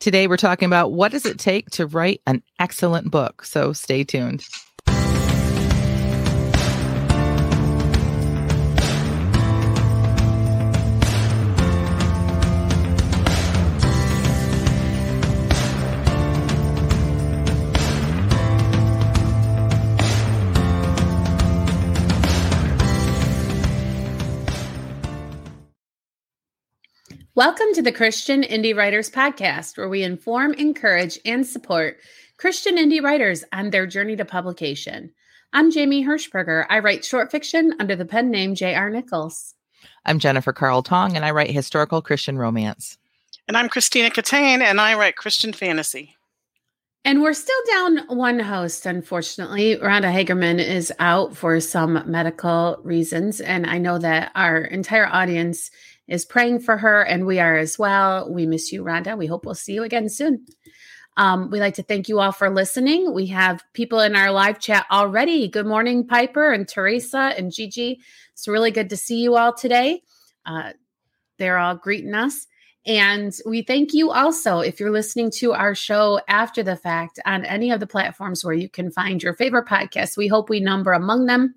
Today, we're talking about what does it take to write an excellent book. So stay tuned. Welcome to the Christian Indie Writers Podcast, where we inform, encourage, and support Christian indie writers on their journey to publication. I'm Jamie Hirschberger. I write short fiction under the pen name J.R. Nichols. I'm Jennifer Carl Tong, and I write historical Christian romance. And I'm Christina Catane, and I write Christian fantasy. And we're still down one host, unfortunately. Rhonda Hagerman is out for some medical reasons. And I know that our entire audience is praying for her, and we are as well. We miss you, Rhonda. We hope we'll see you again soon. Um, we'd like to thank you all for listening. We have people in our live chat already. Good morning, Piper and Teresa and Gigi. It's really good to see you all today. Uh, they're all greeting us. And we thank you also if you're listening to our show after the fact on any of the platforms where you can find your favorite podcast. We hope we number among them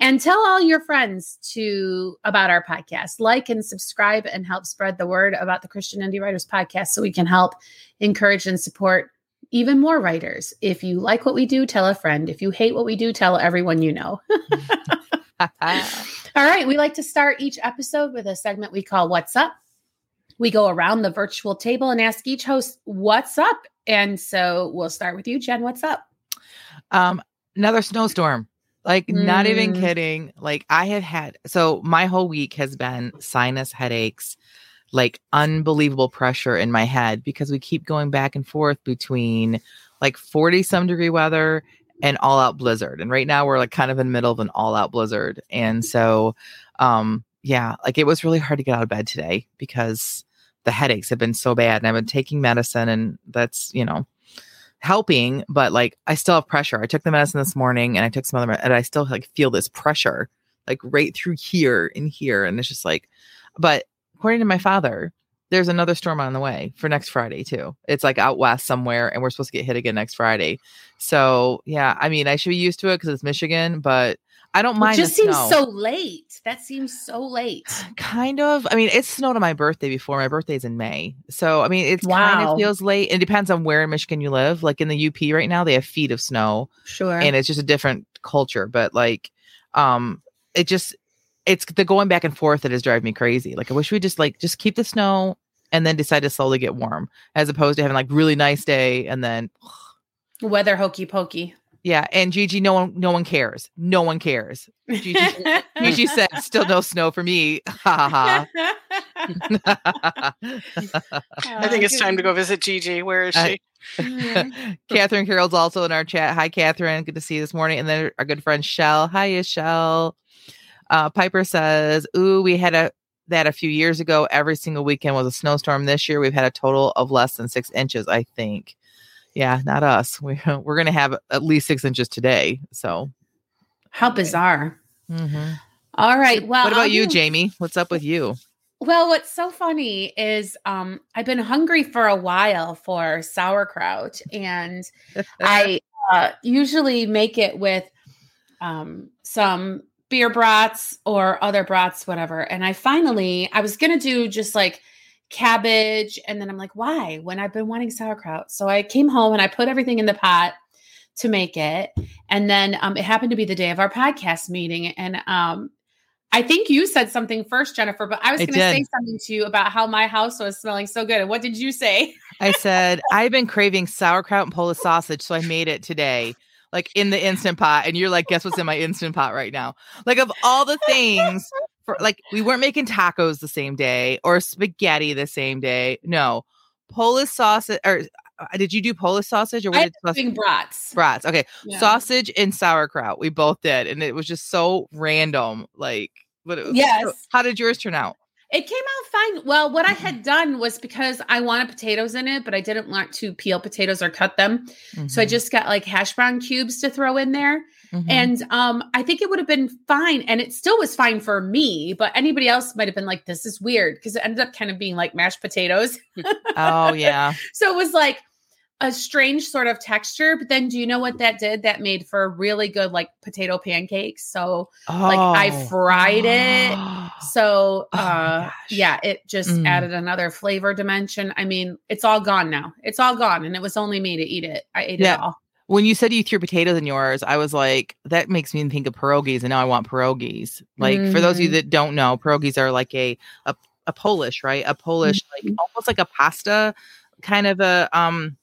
and tell all your friends to about our podcast. Like and subscribe and help spread the word about the christian indie writers podcast so we can help encourage and support even more writers. If you like what we do tell a friend. If you hate what we do tell everyone you know. All right we like to start each episode with a segment we call what's up. We go around the virtual table and ask each host what's up? And so we'll start with you jen. What's up? Um another snowstorm like, mm. not even Mm. kidding. Like, I have had so my whole week has been sinus headaches, like unbelievable pressure in my head because we keep going back and forth between like 40 some degree weather and all out blizzard. And right now we're like kind of in the middle of an all out blizzard. And so, um, yeah, like it was really hard to get out of bed today because the headaches have been so bad and I've been taking medicine and that's, you know, helping, but like I still have pressure. I took the medicine this morning and I took some other and I still like feel this pressure like right through here and here. And it's just like, but according to my father, there's another storm on the way for next Friday too. It's like out west somewhere and we're supposed to get hit again next Friday. So yeah, I mean, I should be used to it because it's Michigan, but I don't mind. it just seems snow. so late that seems so late kind of. I mean, it snowed on my birthday before. My birthday's in May. So, I mean, it's it kind of feels late. It depends on where in Michigan you live. Like in the UP right now, they have feet of snow sure and it's just a different culture. But like, um, it just, it's the going back and forth that is driving me crazy. Like, I wish we just like, just keep the snow and then decide to slowly get warm as opposed to having like really nice day and then, weather hokey pokey yeah. And Gigi, no one, no one cares. No one cares. Gigi, Gigi said, still no snow for me. Ha ha ha. I think it's time to go visit Gigi. Where is I- she? Catherine Carroll's also in our chat. Hi, Catherine. Good to see you this morning. And then our good friend Shell. Hi, Shell. Uh, Piper says, "Ooh, we had a that a few years ago. Every single weekend was a snowstorm. This year, we've had a total of less than six inches. I think. Yeah, not us. We we're gonna have at least six inches today. So, how bizarre mhm. all right well what about I'll you, do- Jamie? What's up with you? Well, what's so funny is um I've been hungry for a while for sauerkraut and I uh, usually make it with um some beer brats or other brats whatever. And I finally I was going to do just like cabbage and then I'm like why when I've been wanting sauerkraut. So I came home and I put everything in the pot to make it and then um it happened to be the day of our podcast meeting and um I think you said something first, Jennifer, but I was going to say something to you about how my house was smelling so good. And what did you say? I said, I've been craving sauerkraut and Polish sausage, so I made it today, like in the instant pot. And you're like, guess what's in my instant pot right now? Like, of all the things, for like, we weren't making tacos the same day or spaghetti the same day. No, Polish sausage, or uh, did you do Polish sausage or what I did was doing brats. brats? Okay, Yeah. sausage and sauerkraut. We both did. And it was just so random. Like, but it was Yes. so- how did yours turn out? It came out fine. Well, what I had done was because I wanted potatoes in it, but I didn't want to peel potatoes or cut them. So I Mhm. just got like hash brown cubes to throw in there. Mhm. And um, I think it would have been fine. And it still was fine for me, but anybody else might have been like, this is weird because it ended up kind of being like mashed potatoes. oh yeah. So it was like a strange sort of texture. But then do you know what that did? That made for really good like potato pancakes. So like I Oh. fried it. So Oh uh gosh. yeah, it just Mm. added another flavor dimension. I mean, it's all gone now. It's all gone. And it was only me to eat it. I ate Yeah. it all. When you said you threw potatoes in yours, I was like, that makes me think of pierogies, and now I want pierogies. Like for those of you Mhm. that don't know, pierogies are like a a, a Polish, right? A Polish, like Mhm. almost like a pasta kind of a um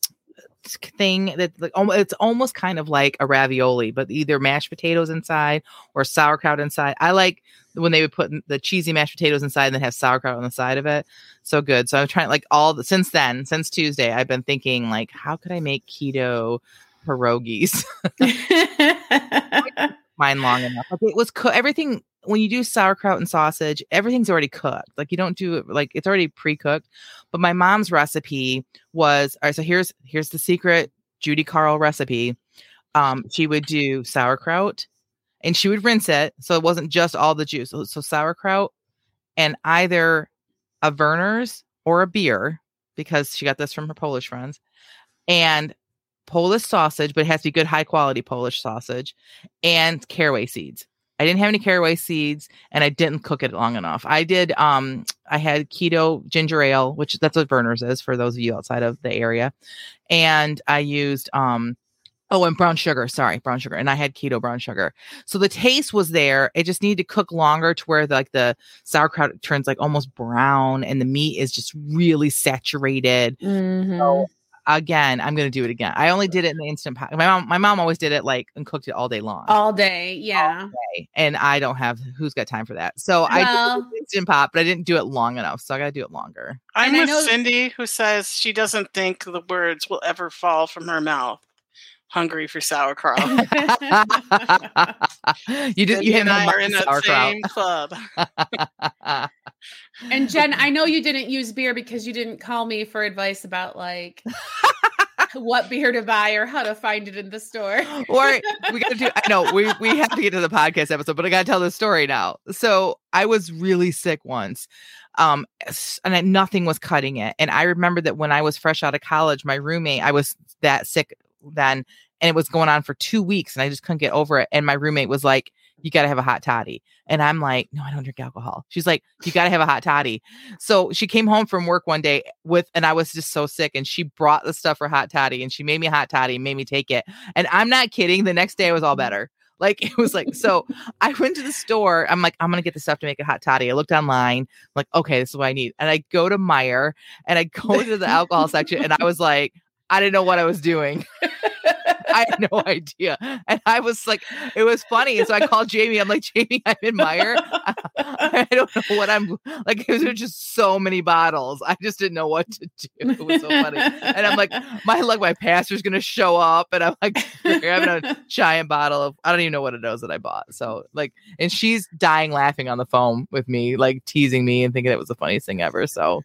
thing that like it's almost kind of like a ravioli, but either mashed potatoes inside or sauerkraut inside. I like when they would put the cheesy mashed potatoes inside and then have sauerkraut on the side of it. So good. So I'm trying like all the since then, since Tuesday, I've been thinking like, how could I make keto pierogies? mine long enough. Like it was co- everything when you do sauerkraut and sausage, everything's already cooked. Like you don't do it like it's already pre-cooked. But my mom's recipe was all right. So here's here's the secret Judy Carl recipe. Um, she would do sauerkraut and she would rinse it so it wasn't just all the juice. So, so sauerkraut and either a Vernors or a beer because she got this from her Polish friends and Polish sausage, but it has to be good high quality Polish sausage and caraway seeds. I didn't have any caraway seeds and I didn't cook it long enough. I did um I had keto ginger ale, which that's what Vernors is for those of you outside of the area. And I used um oh and brown sugar, sorry, brown sugar. And I had keto brown sugar. So the taste was there. It just needed to cook longer to where the, like the sauerkraut turns like almost brown and the meat is just really saturated Mhm. Again i'm gonna do it again i only did it in the instant pot my mom my mom always did it like and cooked it all day long all day. Yeah. day, and i don't have who's got time for that so i did Well- in instant pot but i didn't do it long enough so i gotta do it longer I'm And I with know- Cindy, who says she doesn't think the words will ever fall from her mouth. Hungry for sauerkraut. you did you Cindy hit and me I on are in the same club. and Jen, I know you didn't use beer because you didn't call me for advice about like what beer to buy or how to find it in the store. or we gotta do i know we we have to get to the podcast episode but i gotta tell the story now so i was really sick once um and I, nothing was cutting it and i remember that when i was fresh out of college my roommate i was that sick then and it was going on for two weeks and i just couldn't get over it and my roommate was like you gotta have a hot toddy and i'm like no i don't drink alcohol she's like you gotta have a hot toddy so she came home from work one day with and i was just so sick and she brought the stuff for hot toddy and she made me a hot toddy and made me take it and I'm not kidding. The next day I was all mm. better. Like it was like, so I went to the store. I'm like, I'm to get the stuff to make a hot toddy. I looked online, I'm like, okay, this is what I need. And I go to Meijer and I go to the alcohol section and I was like, I didn't know what I was doing. I had no idea. And I was like, it was funny. So I called Jamie. I'm like, Jamie, I'm in Meijer. I, I don't know what I'm like. There was just so many bottles. I just didn't know what to do. It was so funny. And I'm like, my luck, my pastor's gonna show up, and I'm like, having a giant bottle of I don't even know what it is that I bought. So like, and she's dying laughing on the phone with me, like teasing me and thinking it was the funniest thing ever. So,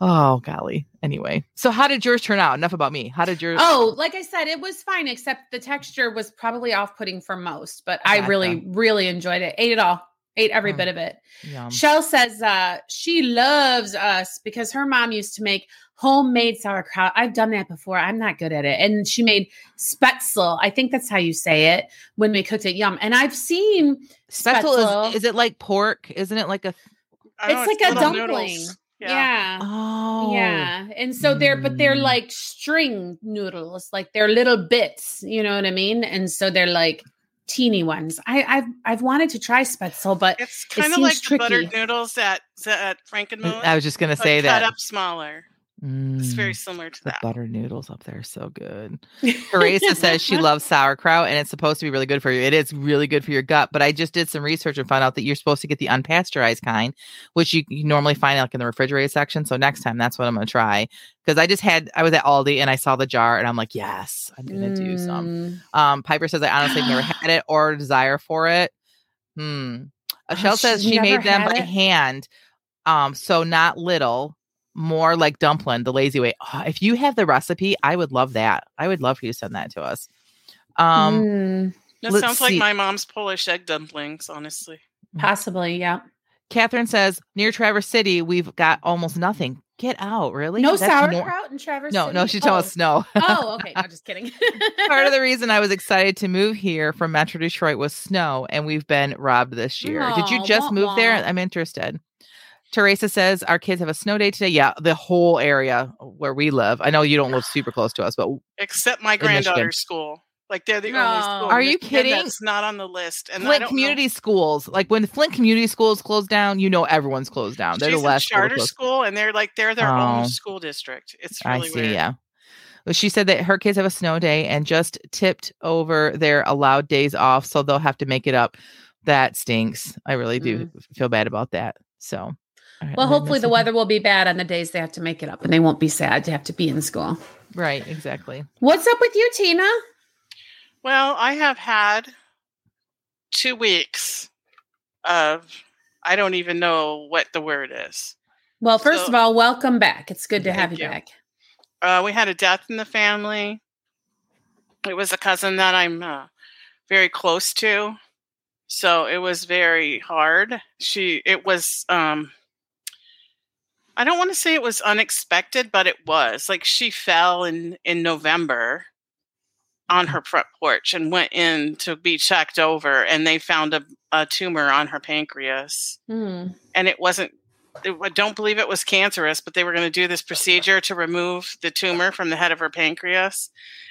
oh golly. Anyway, so how did yours turn out? Enough about me. How did yours? Oh, like I said, it was fine, except the texture was probably off putting for most, but I Gotcha. really, really enjoyed it. Ate it all, ate every Mm. bit of it. Yum. Shell says uh, she loves us because her mom used to make homemade sauerkraut. I've done that before. I'm not good at it. And she made spaetzle. I think that's how you say it when we cooked it. Yum. And I've seen Spaetzle Spaetzle. is is it like pork? Isn't it like a I know, It's like a dumpling. noodles. Yeah. oh Yeah. And so they're, but they're Mm. like string noodles, like they're little bits, you know what I mean? And so they're like teeny ones. I, I've, I've wanted to try spaetzle, but It's kind of seems like the buttered tricky. noodles at at Frankenmuth. I was just gonna but say cut that. up smaller. It's very Mm, similar to the that. butter noodles up there, so good. Teresa says she loves sauerkraut and it's supposed to be really good for you. It is really good for your gut, but I just did some research and found out that you're supposed to get the unpasteurized kind, which you, you normally find like in the refrigerated section. So next time, that's what I'm going to try because I just had I was at Aldi and I saw the jar and I'm like, yes, I'm going to do some. Mm. Um, Piper says I honestly never had it or desire for it. Hmm. Michelle says she made them by it? hand, um, so not little, more like dumpling, the lazy way. Oh, if you have the recipe, I would love that. I would love for you to send that to us. Um, Mm. That Let's sounds like my mom's Polish egg dumplings, honestly. Possibly, yeah. Catherine says near Traverse City, we've got almost nothing. Get out, really? No That's nor- sauerkraut in Traverse no, no, she told oh. us no. oh, okay. I'm no, just kidding. Part of the reason I was excited to move here from Metro Detroit was snow, and we've been robbed this year. Did you just wah, move there? I'm interested. Teresa says our kids have a snow day today. Yeah, the whole area where we live. I know you don't live super close to us, but Except my Michigan. granddaughter's school. Like they're the only school. Are you kidding? That's not on the list. And I Flint don't Community Schools, like when Flint Community Schools close down, you know everyone's closed down. They're She's the last school charter close. school, and they're like they're their Oh. own school district. It's really I see. weird. Yeah. Well, she said that her kids have a snow day and just tipped over their allowed days off, so they'll have to make it up. That stinks. I really do mm. feel bad about that. So, all right, well, hopefully the weather will be bad on the days they have to make it up and they won't be sad to have to be in school. Right. Exactly. What's up with you, Tina? Well, I have had two weeks of I don't even know what the word is. Well, first So- of all, welcome back. It's good to have you, you. back. Uh, we had a death in the family. It was a cousin that I'm uh, very close to, so it was very hard. She, it was. Um, I don't want to say it was unexpected, but it was. Like she fell in in November on her front porch and went in to be checked over, and they found a, a tumor on her pancreas Hmm. and it wasn't I don't believe it was cancerous, but they were going to do this procedure to remove the tumor from the head of her pancreas,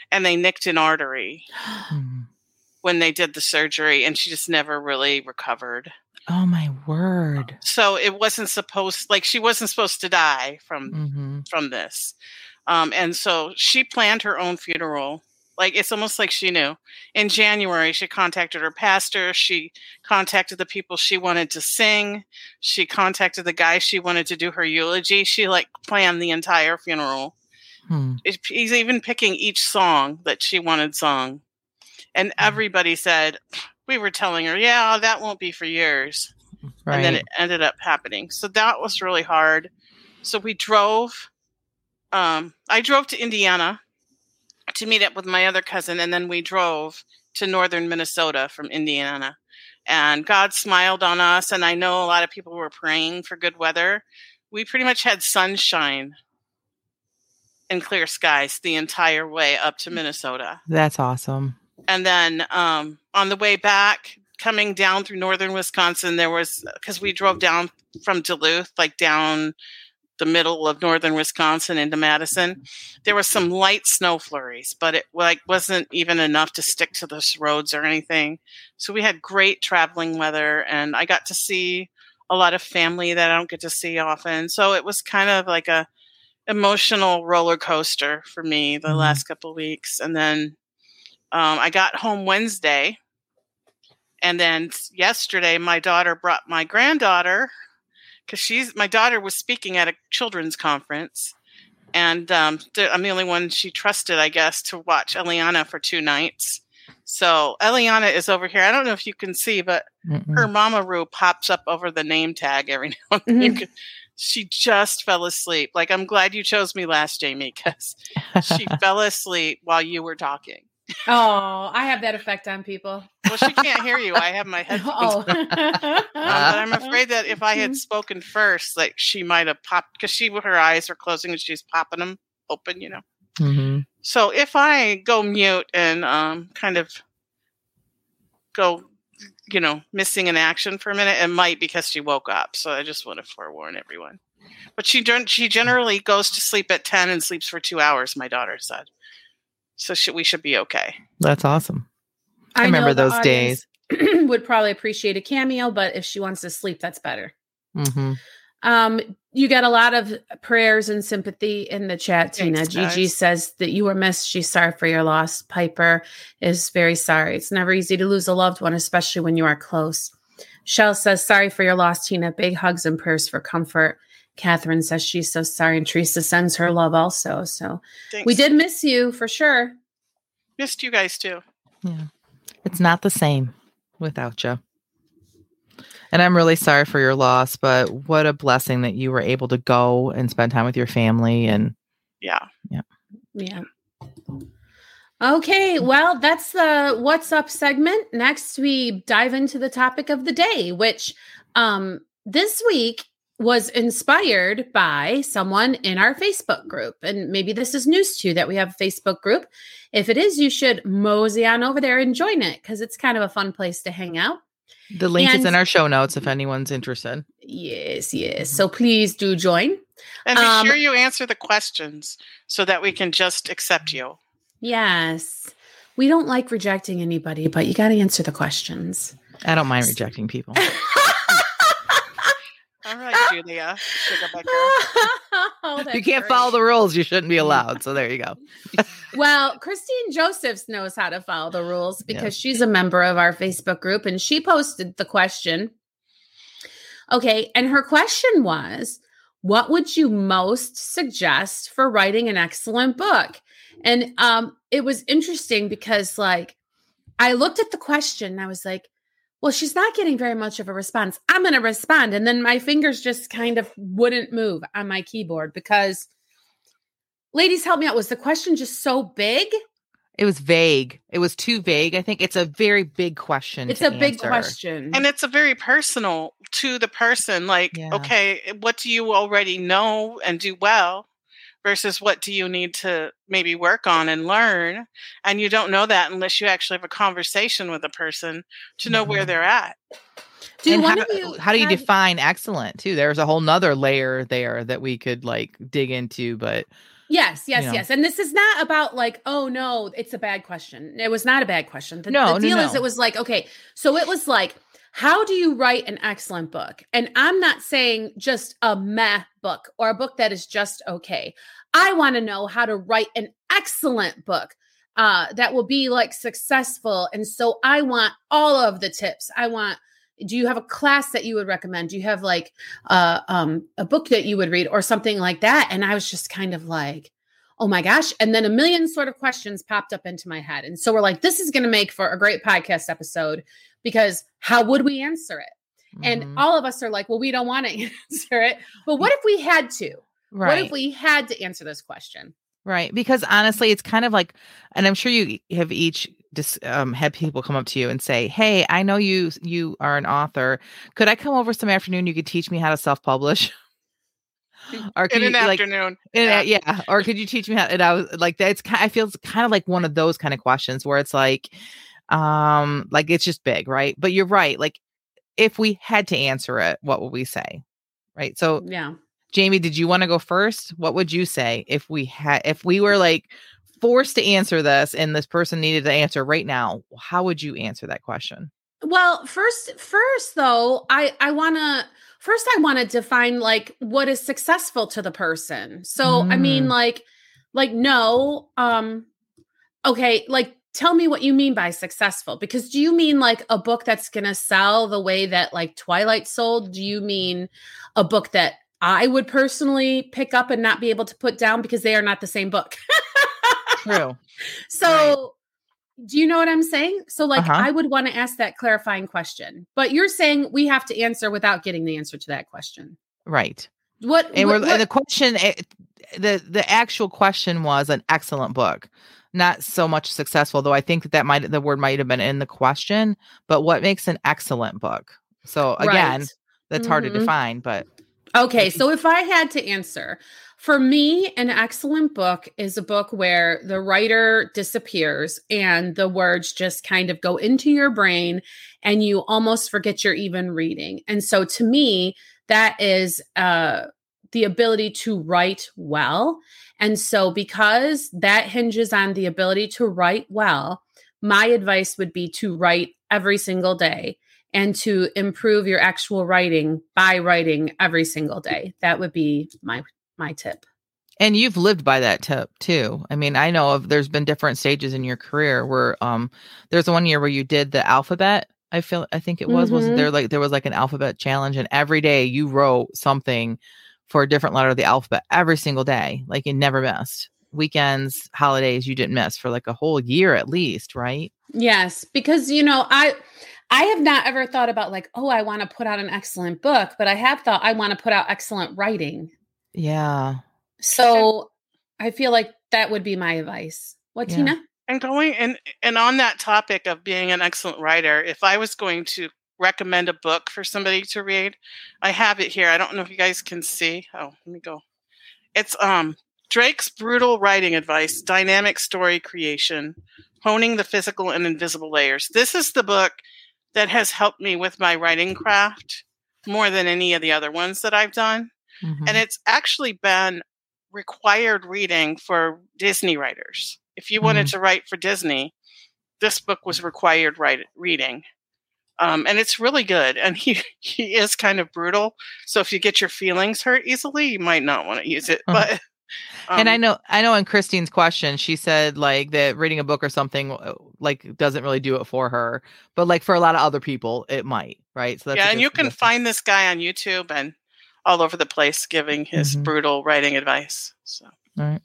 and they nicked an artery Mhm. when they did the surgery, and she just never really recovered. Oh my word. So it wasn't supposed like she wasn't supposed to die from hmm from this, um, and so she planned her own funeral. Like it's almost like she knew. In January, she contacted her pastor. She contacted the people she wanted to sing. She contacted the guy she wanted to do her eulogy. She like planned the entire funeral. Hmm. It- He's even picking each song that she wanted sung. And Mm-hmm. everybody said, we were telling her, yeah, that won't be for years Right. and then it ended up happening. So that was really hard. So we drove. Um, I drove to Indiana to meet up with my other cousin, and then we drove to northern Minnesota from Indiana. And God smiled on us, and I know a lot of people were praying for good weather. We pretty much had sunshine and clear skies the entire way up to Minnesota That's awesome. And then um, on the way back coming down through northern wisconsin there was because we drove down from duluth like down the middle of northern wisconsin into madison there was some light snow flurries but it like wasn't even enough to stick to those roads or anything. So we had great traveling weather and i got to see a lot of family that i don't get to see often. So it was kind of like a emotional roller coaster for me the Mhm. last couple of weeks. And then um, I got home Wednesday, and then yesterday my daughter brought my granddaughter because she's my daughter was speaking at a children's conference, and um, I'm the only one she trusted, I guess, to watch Eliana for two nights. So Eliana is over here. I don't know if you can see, but Mm-mm. her Mama Roo pops up over the name tag every now and then. Can- she just fell asleep. Like I'm glad you chose me last, Jamie, because she fell asleep while you were talking. Oh, I have that effect on people. Well, she can't hear you. I have my headphones. Oh. on. Um, but I'm afraid that if I Mm-hmm. had spoken first, like she might have popped because she her eyes are closing and she's popping them open, you know. Mhm. So if I go mute and um, kind of go, you know, missing in action for a minute, it might because she woke up. So I just want to forewarn everyone. But she gen- she generally goes to sleep at ten and sleeps for two hours. My daughter said, so she, we should be okay. That's awesome. I know remember those days. would probably appreciate a cameo, but if she wants to sleep, that's better. hmm Um, you get a lot of prayers and sympathy in the chat, Tina. Thanks, Gigi guys. says that you were missed. She's sorry for your loss. Piper is very sorry. It's never easy to lose a loved one, especially when you are close. Shell says, sorry for your loss, Tina. Big hugs and prayers for comfort. Catherine says she's so sorry, and Teresa sends her love also. So Thanks. we did miss you for sure. missed you guys too. Yeah. It's not the same without you. And I'm really sorry for your loss, but what a blessing that you were able to go and spend time with your family. And Yeah. Yeah. Yeah. Okay, well, that's the what's up segment. Next, we dive into the topic of the day, which um this week was inspired by someone in our Facebook group. And maybe this is news to you that we have a Facebook group. If it is, you should mosey on over there and join it because it's kind of a fun place to hang out. The link is in our show notes if anyone's interested. Yes, yes. So please do join. And be Um, sure you answer the questions so that we can just accept you. Yes. We don't like rejecting anybody, but you got to answer the questions. I don't mind rejecting people. All right, Julia. Sugarbaker. Oh, you can't follow the rules, you shouldn't be allowed. So there you go. Well, Christine Josephs knows how to follow the rules Yeah. because she's a member of our Facebook group and she posted the question. Okay. And her question was What would you most suggest for writing an excellent book? And um, it was interesting because, like, I looked at the question and I was like, well, she's not getting very much of a response. I'm going to respond. And then my fingers just kind of wouldn't move on my keyboard because, ladies, help me out. Was the question just so big? It was vague. It was too vague. I think it's a very big question. It's to a big question. And it's a very personal to the person. Like, Yeah. okay, what do you already know and do well versus what do you need to maybe work on and learn? And you don't know that unless you actually have a conversation with a person to know where Mhm. they're at. one how, of you how do you define excellent too? There's a whole nother layer there that we could like dig into, but Yes, yes, you know. yes. And this is not about like, oh no, it's a bad question. It was not a bad question. The, No, the no, deal is it was like, okay, so it was like, how do you write an excellent book? And I'm not saying just a meh book or a book that is just okay. I want to know how to write an excellent book uh, that will be like successful. And so I want all of the tips. I want do you have a class that you would recommend do you have like uh, um, a book that you would read or something like that and i was just kind of like oh my gosh and then a million sort of questions popped up into my head and so we're like this is going to make for a great podcast episode because how would we answer it and Mhm. all of us are like well we don't want to answer it but what if we had to right. what if we had to answer this question Right. Because honestly, it's kind of like, and I'm sure you have each dis, um, had people come up to you and say, Hey, I know you, you are an author. Could I come over some afternoon? You could teach me how to self publish. or In could an you like, afternoon. in yeah. a- yeah. Or could you teach me how, and I was like, that's kind I feel it's kind of like one of those kind of questions where it's like, um, like it's just big, right? But you're right. Like if we had to answer it, what would we say? Right. So yeah Jamie, did you want to go first? What would you say if we had if we were like forced to answer this and this person needed to answer right now? How would you answer that question? Well, first, first though, I I want to first I want to define like what is successful to the person. So I mean, Mm. like, like no, um, okay, like tell me what you mean by successful because do you mean like a book that's gonna sell the way that like Twilight sold? Do you mean a book that I would personally pick up and not be able to put down because they are not the same book? True. So, do you know what I'm saying? So, like, Uh-huh. I would want to ask that clarifying question, but you're saying we have to answer without getting the answer to that question. Right. What? And what- what- and the question eh, the the actual question was an excellent book. Not so much successful, though I think that, that might the word might have been in the question, but what makes an excellent book? So again, Right. that's hard to Mhm. define, but Okay, so if I had to answer, for me, an excellent book is a book where the writer disappears and the words just kind of go into your brain and you almost forget you're even reading. And so to me, that is uh, the ability to write well. And so, because that hinges on the ability to write well, my advice would be to write every single day and to improve your actual writing by writing every single day. That would be my my tip. and you've lived by that tip too. I mean, I know of there's been different stages in your career where um there's one year where you did the alphabet. I feel I think it was wasn't Mhm. there like there was like an alphabet challenge and every day you wrote something for a different letter of the alphabet every single day. Like you never missed. Weekends, holidays you didn't miss for like a whole year at least, right? Yes, because you know, I I have not ever thought about like, oh, I want to put out an excellent book, but I have thought I want to put out excellent writing. Yeah. So I feel like that would be my advice. What Yeah. Tina? And going and and on that topic of being an excellent writer, if I was going to recommend a book for somebody to read, I have it here. I don't know if you guys can see. Oh, let me go. It's um Drake's brutal writing advice, dynamic story creation, honing the physical and invisible layers. This is the book that has helped me with my writing craft more than any of the other ones that I've done. Mm-hmm. And it's actually been required reading for Disney writers. If you mm-hmm. wanted to write for Disney, this book was required write, reading. Um, and it's really good. And he, he is kind of brutal. So if you get your feelings hurt easily, you might not want to use it. Uh-huh. But um, and I um know, I know. In Christine's question, she said like that reading a book or something uh, like doesn't really do it for her, but like for a lot of other people, it might, right? So yeah, and you can find this guy on YouTube and all over the place giving his mm-hmm. brutal writing advice. So, all right.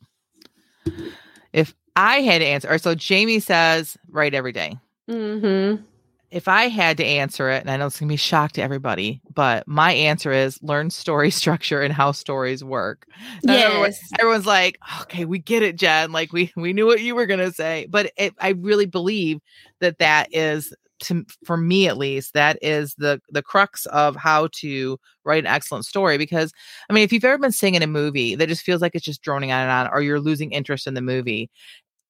If I had to answer, so Jamie says, write every day. Mm-hmm if I had to answer it, and I know it's gonna be a shock to everybody, but my answer is learn story structure and how stories work. Yes. Everyone, everyone's like, okay, we get it, Jen. Like we we knew what you were gonna say, but it, I really believe that that is to for me at least that is the the crux of how to write an excellent story because i mean if you've ever been singing a movie that just feels like it's just droning on and on or you're losing interest in the movie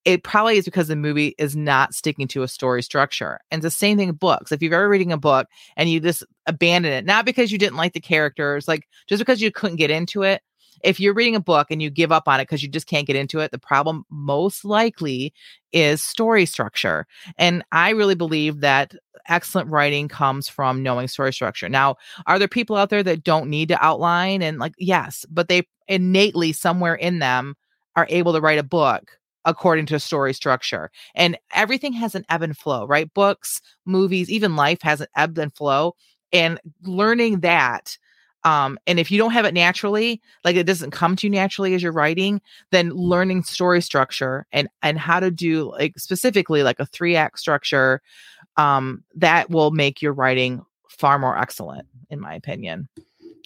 it probably is because the movie is not sticking to a story structure. And it's the same thing with books. If you've ever reading a book and you just abandon it, not because you didn't like the characters, like just because you couldn't get into it. If you're reading a book and you give up on it because you just can't get into it, the problem most likely is story structure. And I really believe that excellent writing comes from knowing story structure. Now, are there people out there that don't need to outline? And like, yes, but they innately somewhere in them are able to write a book according to story structure. And everything has an ebb and flow, right? Books, movies, even life has an ebb and flow. And learning that, um, and if you don't have it naturally, like it doesn't come to you naturally as you're writing, then learning story structure and and how to do like specifically like a three act structure, um, that will make your writing far more excellent, in my opinion.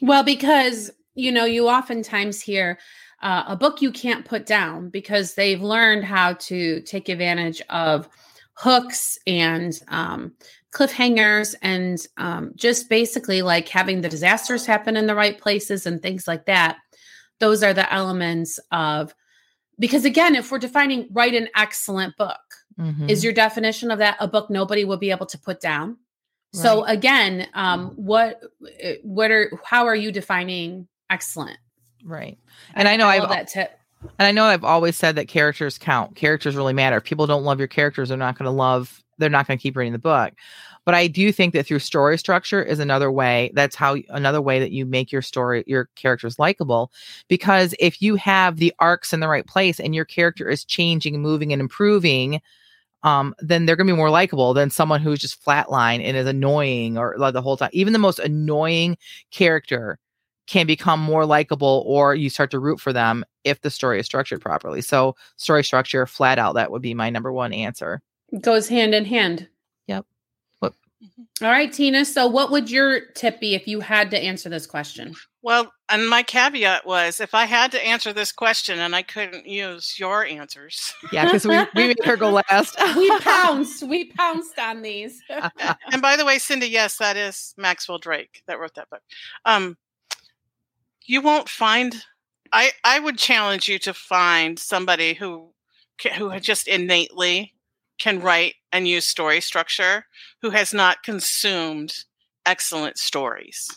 Well, because you know, you oftentimes hear uh, a book you can't put down because they've learned how to take advantage of hooks and um, cliffhangers and um, just basically like having the disasters happen in the right places and things like that. Those are the elements of, because again, if we're defining write an excellent book, mm-hmm. is your definition of that a book nobody will be able to put down? Right. So again, um, what eh, what are how are you defining excellent? Right. And I, I know I've that tip. And I know I've always said that characters count. Characters really matter. If people don't love your characters, they're not going to love, they're not going to keep reading the book. But I do think that through story structure is another way. That's how another way that you make your story, your characters likable. Because if you have the arcs in the right place and your character is changing, moving, and improving, um, then they're going to be more likable than someone who's just flatline and is annoying or like the whole time. Even the most annoying character can become more likable or you start to root for them if the story is structured properly. So, story structure, flat out, that would be my number one answer. Goes hand in hand. Yep. What? All right, Tina. So, what would your tip be if you had to answer this question? Well, and my caveat was if I had to answer this question and I couldn't use your answers. Yeah, because we, we made her go last. we pounced. We pounced on these. and by the way, Cindy, yes, that is Maxwell Drake that wrote that book. Um, you won't find I I would challenge you to find somebody who who just innately can write and use story structure who has not consumed excellent stories.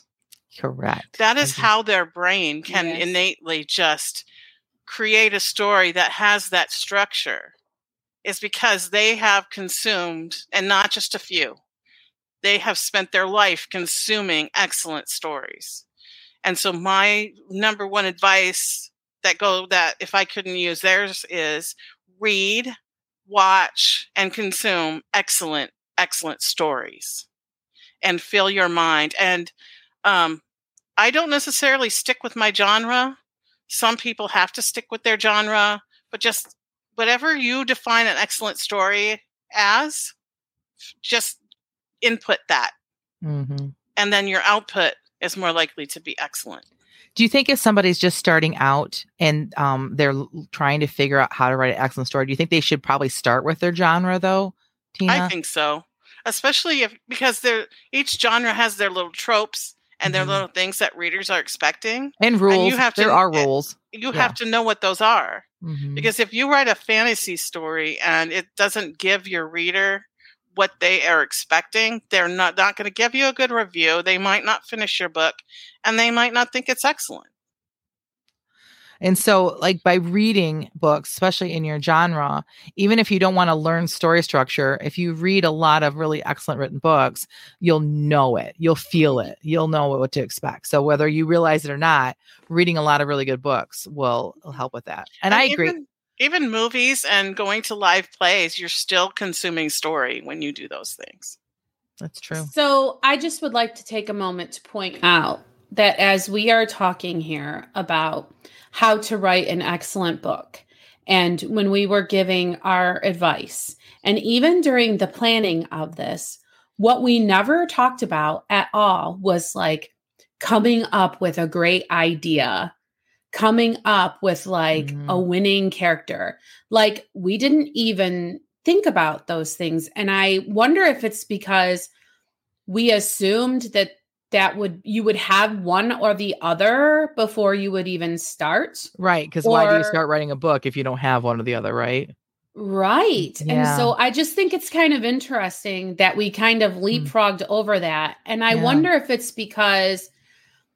Correct. That is mm-hmm. how their brain can yes. innately just create a story that has that structure is because they have consumed and not just a few. They have spent their life consuming excellent stories. And so my number one advice that go that if I couldn't use theirs is read, watch, and consume excellent, excellent stories and fill your mind. And um, I don't necessarily stick with my genre. Some people have to stick with their genre, but just whatever you define an excellent story as, just input that. Mm-hmm. And then your output is more likely to be excellent. Do you think if somebody's just starting out and um, they're trying to figure out how to write an excellent story, do you think they should probably start with their genre though, Tina? I think so, especially if because they're each genre has their little tropes and their Mhm. little things that readers are expecting. and rules. you have there to- are eh, rules. You Yeah. have to know what those are. Mhm. Because if you write a fantasy story and it doesn't give your reader what they are expecting, they're not, not going to give you a good review. They might not finish your book and they might not think it's excellent. And so, like by reading books, especially in your genre, even if you don't want to learn story structure, if you read a lot of really excellent written books, you'll know it, you'll feel it, you'll know what to expect. So, whether you realize it or not, reading a lot of really good books will, will help with that. And, I agree. Even, even movies and going to live plays, you're still consuming story when you do those things. That's true. So I just would like to take a moment to point out that as we are talking here about how to write an excellent book, and when we were giving our advice, and even during the planning of this, what we never talked about at all was like coming up with a great idea, coming up with like Mhm. a winning character. Like we didn't even think about those things. And I wonder if it's because we assumed that that would you would have one or the other before you would even start. Right. Because why do you start writing a book if you don't have one or the other, right? Right. And so I just think it's kind of interesting that we kind of leapfrogged over that. And I Yeah. wonder if it's because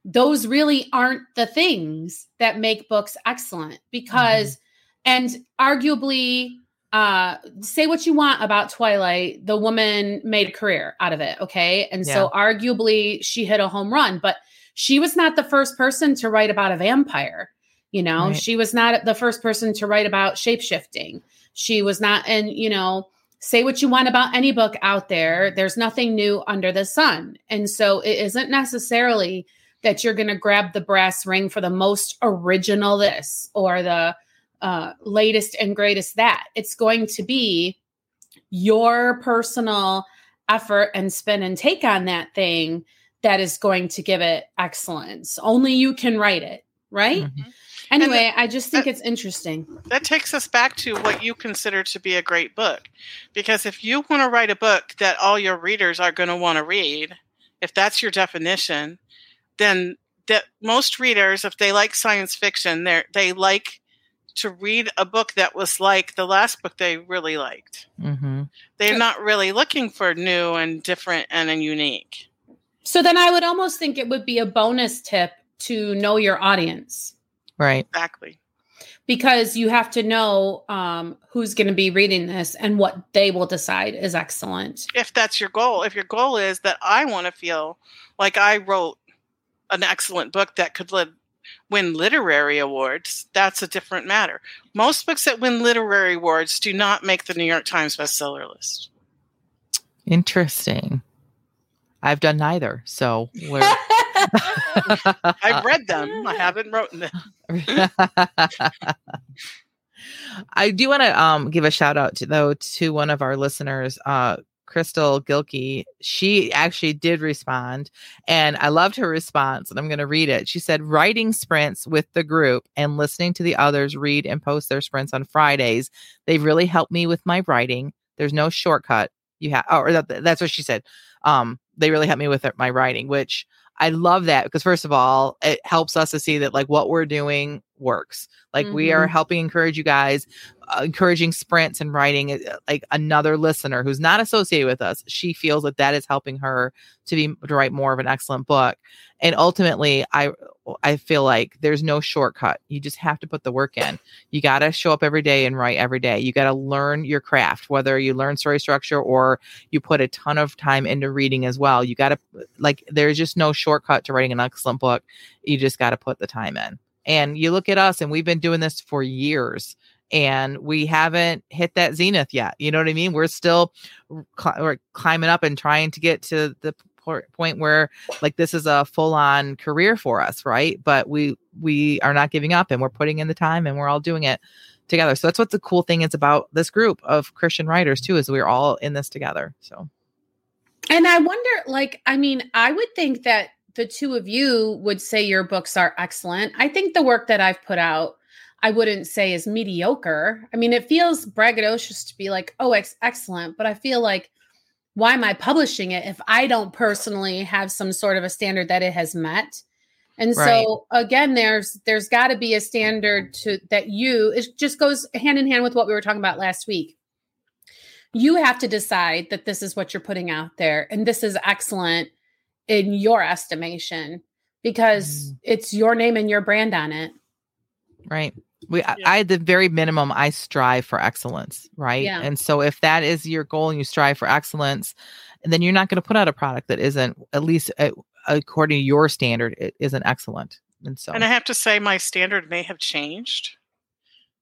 those really aren't the things that make books excellent because and arguably uh say what you want about twilight the woman made a career out of it okay? And so arguably she hit a home run but she was not the first person to write about a vampire you know? Right. she was not the first person to write about shapeshifting. She was not and you know say what you want about any book out there there's nothing new under the sun. And so it isn't necessarily that you're going to grab the brass ring for the most original this or the uh, latest and greatest that. It's going to be your personal effort and spin and take on that thing that is going to give it excellence. Only you can write it, right? Mhm. Anyway, I just think uh, it's interesting. That takes us back to what you consider to be a great book. Because if you want to write a book that all your readers are going to want to read, if that's your definition, then that most readers, if they like science fiction, they they like to read a book that was like the last book they really liked. Mhm. They're not really looking for new and different and, and unique. So then I would almost think it would be a bonus tip to know your audience Right. Exactly. because you have to know um, who's going to be reading this and what they will decide is excellent. If that's your goal, if your goal is that I want to feel like I wrote an excellent book that could live, win literary awards, that's a different matter. Most books that win literary awards do not make the New York Times bestseller list. Interesting. I've done neither. So we're I've read them. I haven't written them. I do want to um give a shout out to though to one of our listeners, uh Crystal Gilkey. She actually did respond and I loved her response and I'm going to read it. She said writing sprints with the group and listening to the others read and post their sprints on Fridays. They've really helped me with my writing. There's no shortcut. You have oh, or that, that's what she said. Um they really helped me with my writing, which I love that because first of all, it helps us to see that like what we're doing works. Like we are helping encourage you guys, uh, encouraging sprints and writing. uh, Like another listener who's not associated with us, she feels that that is helping her to be to write more of an excellent book. And ultimately, I I feel like there's no shortcut. You just have to put the work in. You got to show up every day and write every day. You got to learn your craft, whether you learn story structure or you put a ton of time into reading as well. You got to like there's just no shortcut to writing an excellent book. You just got to put the time in. And you look at us and we've been doing this for years and we haven't hit that zenith yet. You know what I mean? We're still cl- we're climbing up and trying to get to the po- point where like this is a full on career for us, right? But we we are not giving up and we're putting in the time and we're all doing it together. So that's what the cool thing is about this group of Christian writers too is we're all in this together. So And I wonder, like, I mean, I would think that the two of you would say your books are excellent. I think the work that I've put out, I wouldn't say is mediocre. I mean, it feels braggadocious to be like, oh, ex- excellent. But I feel like, why am I publishing it if I don't personally have some sort of a standard that it has met? And Right. so again, there's there's got to be a standard to that you it just goes hand in hand with what we were talking about last week. You have to decide that this is what you're putting out there and this is excellent in your estimation because Mm. it's your name and your brand on it. Right. We, I- Yeah. I, at the very minimum, I strive for excellence. Right. Yeah. And so if that is your goal and you strive for excellence, then you're not going to put out a product that isn't, at least uh, according to your standard, it isn't excellent. And so, And I have to say, my standard may have changed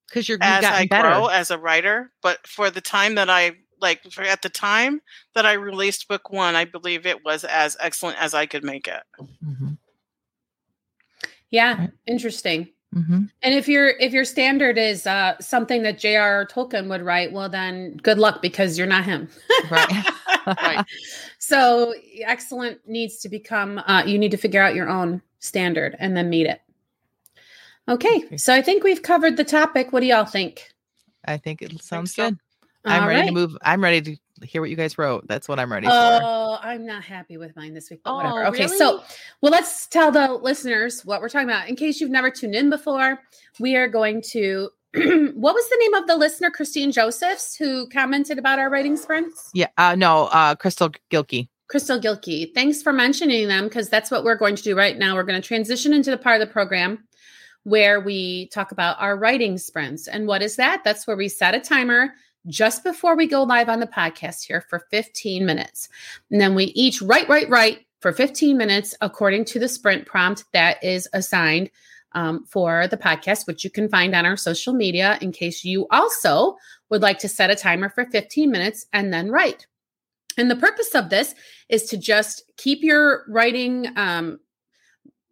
because you're, as I better. grow as a writer. But for the time that I like, for at the time that I released book one, I believe it was as excellent as I could make it. hmm Yeah, Right. interesting. hmm And if your if your standard is uh something that J.R.R. Tolkien would write, well then good luck because you're not him. Right. Right. So excellent needs to become uh you need to figure out your own standard and then meet it. Okay, Okay. so I think we've covered the topic. What do y'all think? I think it sounds so. good. I'm All ready to move. I'm ready to hear what you guys wrote. That's what I'm ready for. Oh, I'm not happy with mine this week, but whatever. Oh, Okay, so well, let's tell the listeners what we're talking about. In case you've never tuned in before, we are going to. what was the name of the listener, Christine Josephs, who commented about our writing sprints? Yeah. Uh, no, uh, Crystal Gilkey. Crystal Gilkey. Thanks for mentioning them because that's what we're going to do right now. We're going to transition into the part of the program where we talk about our writing sprints. And what is that? That's where we set a timer just before we go live on the podcast here for 15 minutes. And then we each write, write, write for 15 minutes according to the sprint prompt that is assigned um, for the podcast, which you can find on our social media in case you also would like to set a timer for 15 minutes and then write. And the purpose of this is to just keep your writing um,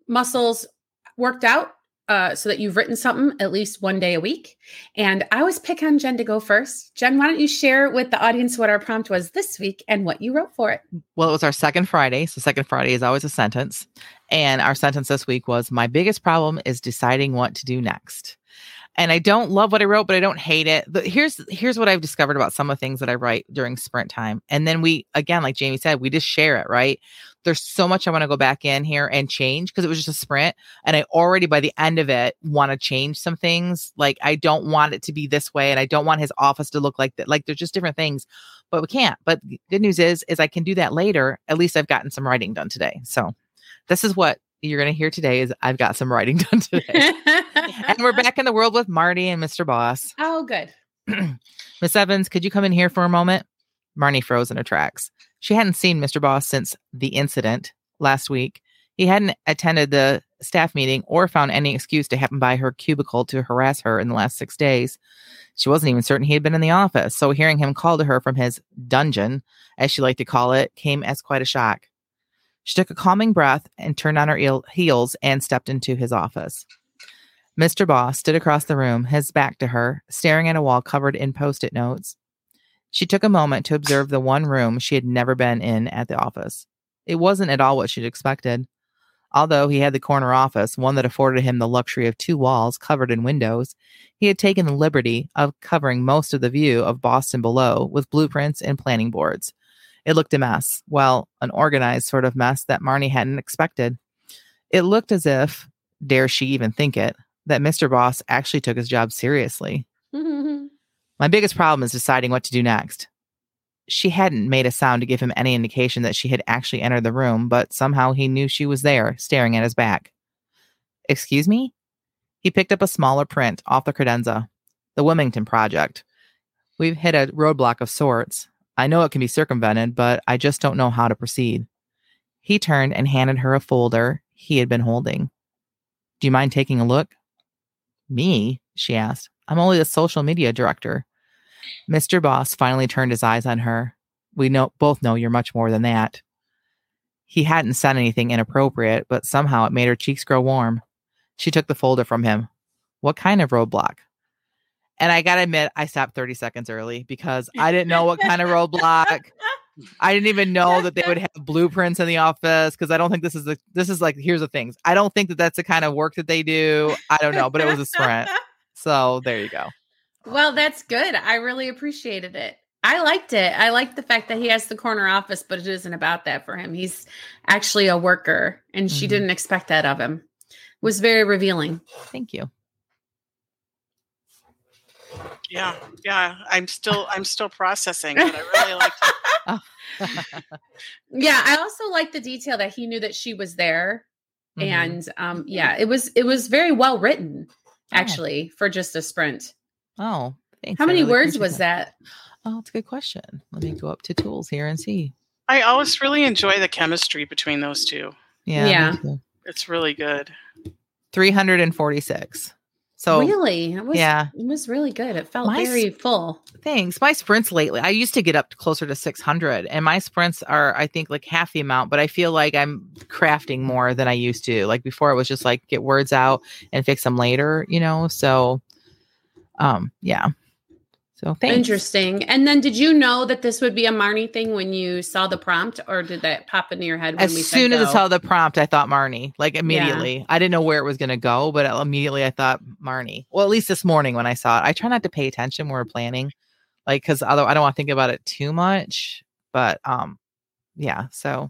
muscles worked out uh, so that you've written something at least one day a week. And I always pick on Jen to go first. Jen, why don't you share with the audience what our prompt was this week and what you wrote for it? Well, it was our second Friday. So, second Friday is always a sentence. And our sentence this week was My biggest problem is deciding what to do next. And I don't love what I wrote, but I don't hate it. But here's here's what I've discovered about some of the things that I write during sprint time. And then we again, like Jamie said, we just share it, right? There's so much I want to go back in here and change because it was just a sprint. And I already by the end of it want to change some things. Like I don't want it to be this way, and I don't want his office to look like that. Like there's just different things but we can't. But good news is, is I can do that later. At least I've gotten some writing done today. So this is what you're going to hear today is I've got some writing done today. and we're back in the world with Marnie and Mr. Boss. Oh, good. Miss Evans, could you come in here for a moment? Marnie froze in her tracks. She hadn't seen Mr. Boss since the incident last week. He hadn't attended the staff meeting or found any excuse to happen by her cubicle to harass her in the last six days. She wasn't even certain he had been in the office, so hearing him call to her from his dungeon, as she liked to call it, came as quite a shock. She took a calming breath and turned on her eel- heels and stepped into his office. Mr. Boss stood across the room, his back to her, staring at a wall covered in post it notes. She took a moment to observe the one room she had never been in at the office. It wasn't at all what she'd expected. Although he had the corner office, one that afforded him the luxury of two walls covered in windows, he had taken the liberty of covering most of the view of Boston below with blueprints and planning boards. It looked a mess. Well, an organized sort of mess that Marnie hadn't expected. It looked as if, dare she even think it, that Mr. Boss actually took his job seriously. My biggest problem is deciding what to do next. She hadn't made a sound to give him any indication that she had actually entered the room, but somehow he knew she was there, staring at his back. Excuse me? He picked up a smaller print off the credenza. The Wilmington Project. We've hit a roadblock of sorts. I know it can be circumvented, but I just don't know how to proceed. He turned and handed her a folder he had been holding. Do you mind taking a look? Me? she asked. I'm only the social media director. Mr. Boss finally turned his eyes on her. We know both know you're much more than that. He hadn't said anything inappropriate, but somehow it made her cheeks grow warm. She took the folder from him. What kind of roadblock? And I gotta admit, I stopped 30 seconds early because I didn't know what kind of roadblock. I didn't even know that they would have blueprints in the office because I don't think this is the this is like here's the things. I don't think that that's the kind of work that they do. I don't know, but it was a sprint. So there you go. Well, that's good. I really appreciated it. I liked it. I liked the fact that he has the corner office, but it isn't about that for him. He's actually a worker, and she Mhm. didn't expect that of him. It was very revealing. Thank you. Yeah, yeah. I'm still I'm still processing, but I really liked it. Yeah, I also like the detail that he knew that she was there, Mhm. and um, yeah, it was it was very well written, actually, for just a sprint. oh, thanks. How I many really words was that? Oh, that's a good question. Let me go up to tools here and see. I always really enjoy the chemistry between those two. Yeah. Yeah. It's really good. 346. So really, it was, yeah. it was really good. It felt My very full. Thanks. My sprints lately, I used to get up closer to 600, and my sprints are, I think, like half the amount, but I feel like I'm crafting more than I used to. Like before, it was just like get words out and fix them later, you know? So, um, yeah. So thanks. Interesting. And then, did you know that this would be a Marnie thing when you saw the prompt, or did that pop into your head when we As soon as I saw the prompt, I thought Marnie, like immediately. I didn't know where it was going to go, but immediately I thought Marnie. Well, at least this morning when I saw it, I try not to pay attention when we're planning, like, because although I don't want to think about it too much, but um, yeah. So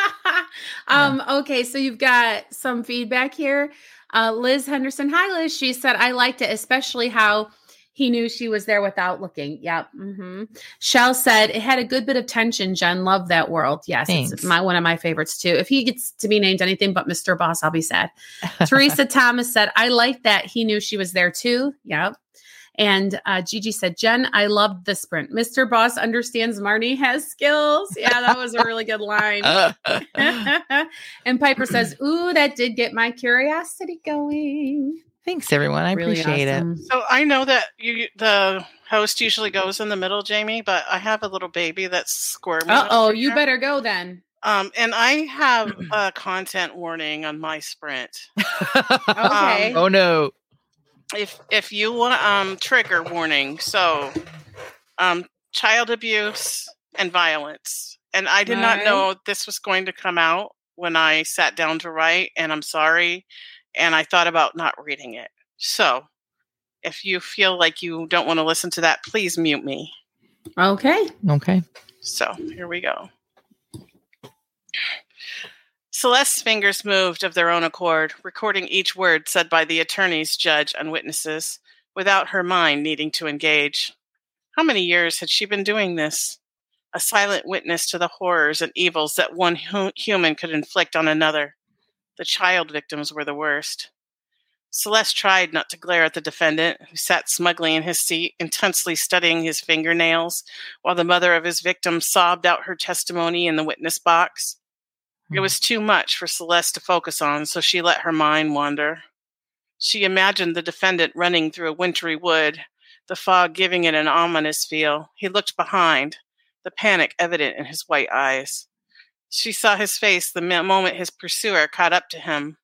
um, okay, so you've got some feedback here. Uh, Liz Henderson. Hi, Liz. She said, I liked it, especially how he knew she was there without looking. Yep. hmm Shell said it had a good bit of tension. Jen loved that world. Yes, it's my one of my favorites too. If he gets to be named anything but Mr. Boss, I'll be sad. Teresa Thomas said, I like that he knew she was there too. Yep. And uh, Gigi said, Jen, I loved the sprint. Mr. Boss understands Marnie has skills. Yeah, that was a really good line. and Piper says, Ooh, that did get my curiosity going. Thanks, everyone. I Really appreciate it. So I know that you the host usually goes in the middle, Jamie, but I have a little baby that's squirming. Uh oh, you here. better go then. Um, and I have a content warning on my sprint. Okay. oh no. if if you want um trigger warning so um child abuse and violence and i did not Alright. know this was going to come out when i sat down to write and i'm sorry and i thought about not reading it so if you feel like you don't want to listen to that please mute me Okay. Okay. so here we go Celeste's fingers moved of their own accord, recording each word said by the attorneys, judge, and witnesses, without her mind needing to engage. How many years had she been doing this? A silent witness to the horrors and evils that one hu- human could inflict on another. The child victims were the worst. Celeste tried not to glare at the defendant, who sat smugly in his seat, intensely studying his fingernails, while the mother of his victim sobbed out her testimony in the witness box. It hmm. was too much for Celeste to focus on, so she let her mind wander. She imagined the defendant running through a wintry wood, the fog giving it an ominous feel. He looked behind, the panic evident in his white eyes. She saw his face the moment his pursuer caught up to him.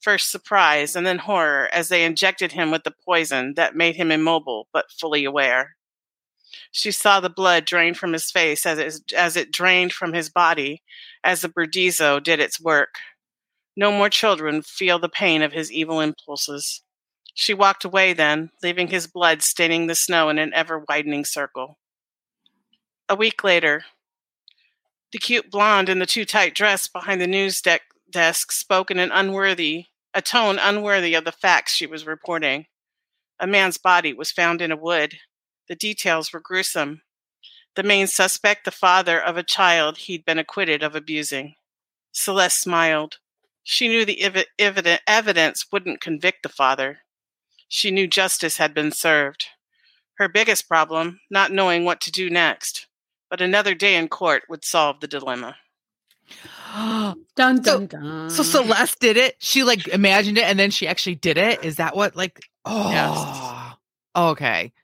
First surprise and then horror as they injected him with the poison that made him immobile but fully aware. She saw the blood drain from his face as it, as it drained from his body, as the Burdizzo did its work. No more children feel the pain of his evil impulses. She walked away then, leaving his blood staining the snow in an ever widening circle. A week later, the cute blonde in the too tight dress behind the news de- desk spoke in an unworthy, a tone unworthy of the facts she was reporting. A man's body was found in a wood. The details were gruesome. The main suspect, the father of a child he'd been acquitted of abusing. Celeste smiled. She knew the evident evidence wouldn't convict the father. She knew justice had been served. Her biggest problem, not knowing what to do next. But another day in court would solve the dilemma. Dun So- dun dun. So Celeste did it. She like imagined it and then she actually did it. Is that what like oh okay.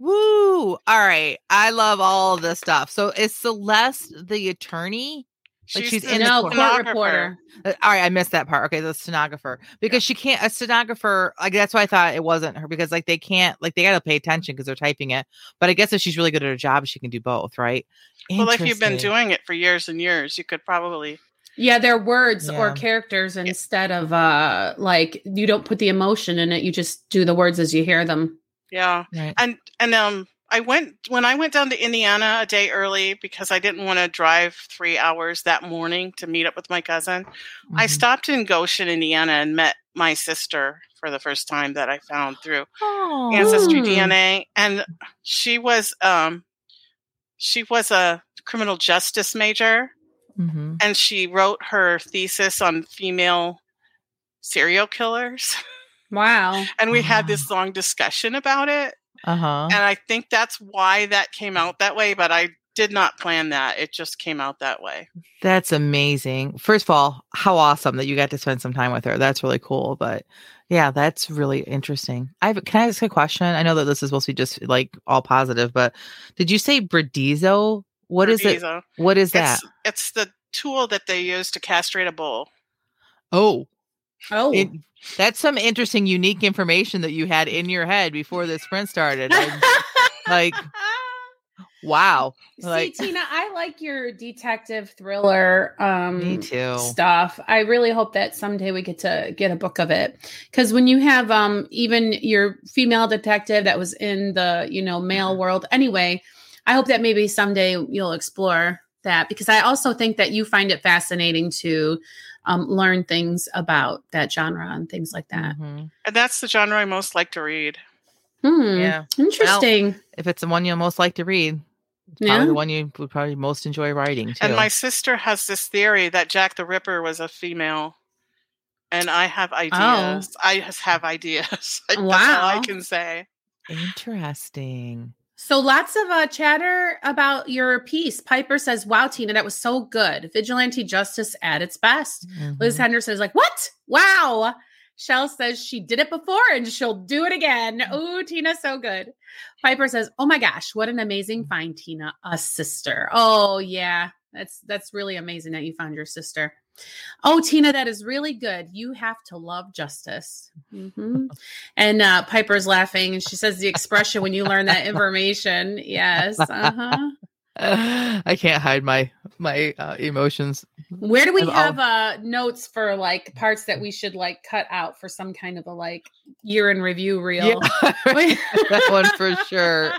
Woo. All right. I love all of this stuff. So is Celeste the attorney? Like She's she's the in the no, court. court reporter. Uh, all right, I missed that part. Okay, the stenographer because she can't a stenographer. Like that's why I thought it wasn't her because like they can't like they got to pay attention because they're typing it. But I guess if she's really good at her job, she can do both, right? Well, if you've been doing it for years and years, you could probably. Yeah, they're words or characters instead of uh like you don't put the emotion in it. You just do the words as you hear them. Yeah. Right. And and um I went when I went down to Indiana a day early because I didn't want to drive three hours that morning to meet up with my cousin. I Mhm. stopped in Goshen, Indiana, and met my sister for the first time that I found through Oh. Ancestry Hmm. DNA, and she was um she was a criminal justice major, Mhm. and she wrote her thesis on female serial killers, Wow. and we had this long discussion about it. Uh-huh. and I think that's why that came out that way. But I did not plan that; it just came out that way. That's amazing. First of all, how awesome that you got to spend some time with her. That's really cool. But yeah, that's really interesting. I have, can I ask a question? I know that this is supposed to be just like all positive, but did you say Bradizo? What is it? What is that? It's it's the tool that they use to castrate a bull. Oh, Oh. it, that's some interesting, unique information that you had in your head before the sprint started. Like, wow. See, Tina, I like your detective thriller um me too. stuff. I really hope that someday we get to get a book of it. Cuz when you have um even your female detective that was in the, you know, male world anyway, I hope that maybe someday you'll explore that because I also think that you find it fascinating to um, learn things about that genre and things like that. Mhm. And that's the genre I most like to read. Hmm. Yeah. Interesting. If it's the one you'll most like to read, it's probably yeah. the one you would probably most enjoy writing too. And my sister has this theory that Jack the Ripper was a female. And I have ideas. I just have ideas. Like, That's all I can say. Interesting. So lots of uh, chatter about your piece. Piper says, "Wow, Tina, that was so good. Vigilante justice at its best." Liz Mhm. Henderson is like, "What? Wow." Shell says she did it before and she'll do it again. Ooh, Tina, so good. Piper says, "Oh my gosh, what an amazing find, Tina, a sister." Oh yeah, that's that's really amazing that you found your sister. Oh, Tina, that is really good. You have to love justice. Mhm. And uh, Piper's laughing, and she says the expression when you learn that information. Yes. Uh-huh. I can't hide my my uh, emotions. Where do we have uh, notes for like parts that we should like cut out for some kind of a like year in review reel? Yeah, that one for sure.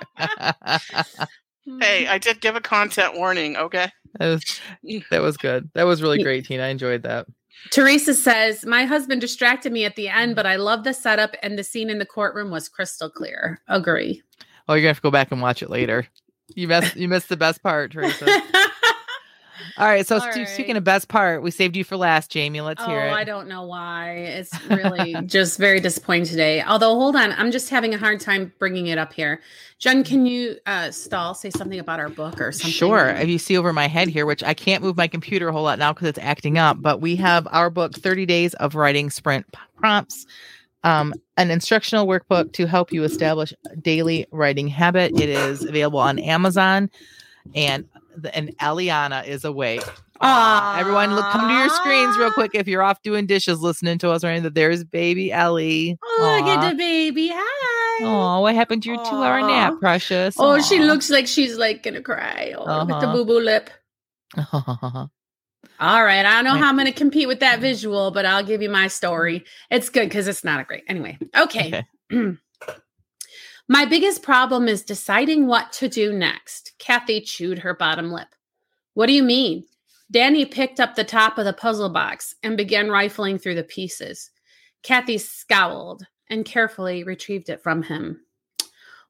Hey, hmm. I did give a content warning, okay? that, was, mm. that was good. That was really mm. great, Tina. I enjoyed that. Teresa says, My husband distracted me at the end, but mm-hmm. I love the setup and the scene in the courtroom was crystal clear. Agree. Oh, you're gonna have to go back and watch it later. You missed you missed the best part, Teresa. All right. So All speaking right. of best part, we saved you for last, Jamie. Let's oh, hear it. Oh, I don't know why. It's really just very disappointing today. Although, hold on, I'm just having a hard time bringing it up here. Jen, can you uh, stall say something about our book or something? Sure. If you see over my head here, which I can't move my computer a whole lot now because it's acting up, but we have our book, 30 Days of Writing Sprint Prompts, um, an instructional workbook to help you establish daily writing habit. It is available on Amazon, and and Eliana is awake. Aw, everyone, look, come to your screens real quick if you're off doing dishes, listening to us. Right, that there's baby Ellie. Oh, look at the baby. Hi. Oh, what happened to your two-hour nap, precious? Oh, she looks like she's like gonna cry oh, with the Uh-huh. boo boo lip. All right. I don't know how I'm gonna compete with that visual, but I'll give you my story. It's good because it's not a great. Anyway, okay. Okay. My biggest problem is deciding what to do next. Kathy chewed her bottom lip. What do you mean? Danny picked up the top of the puzzle box and began rifling through the pieces. Kathy scowled and carefully retrieved it from him.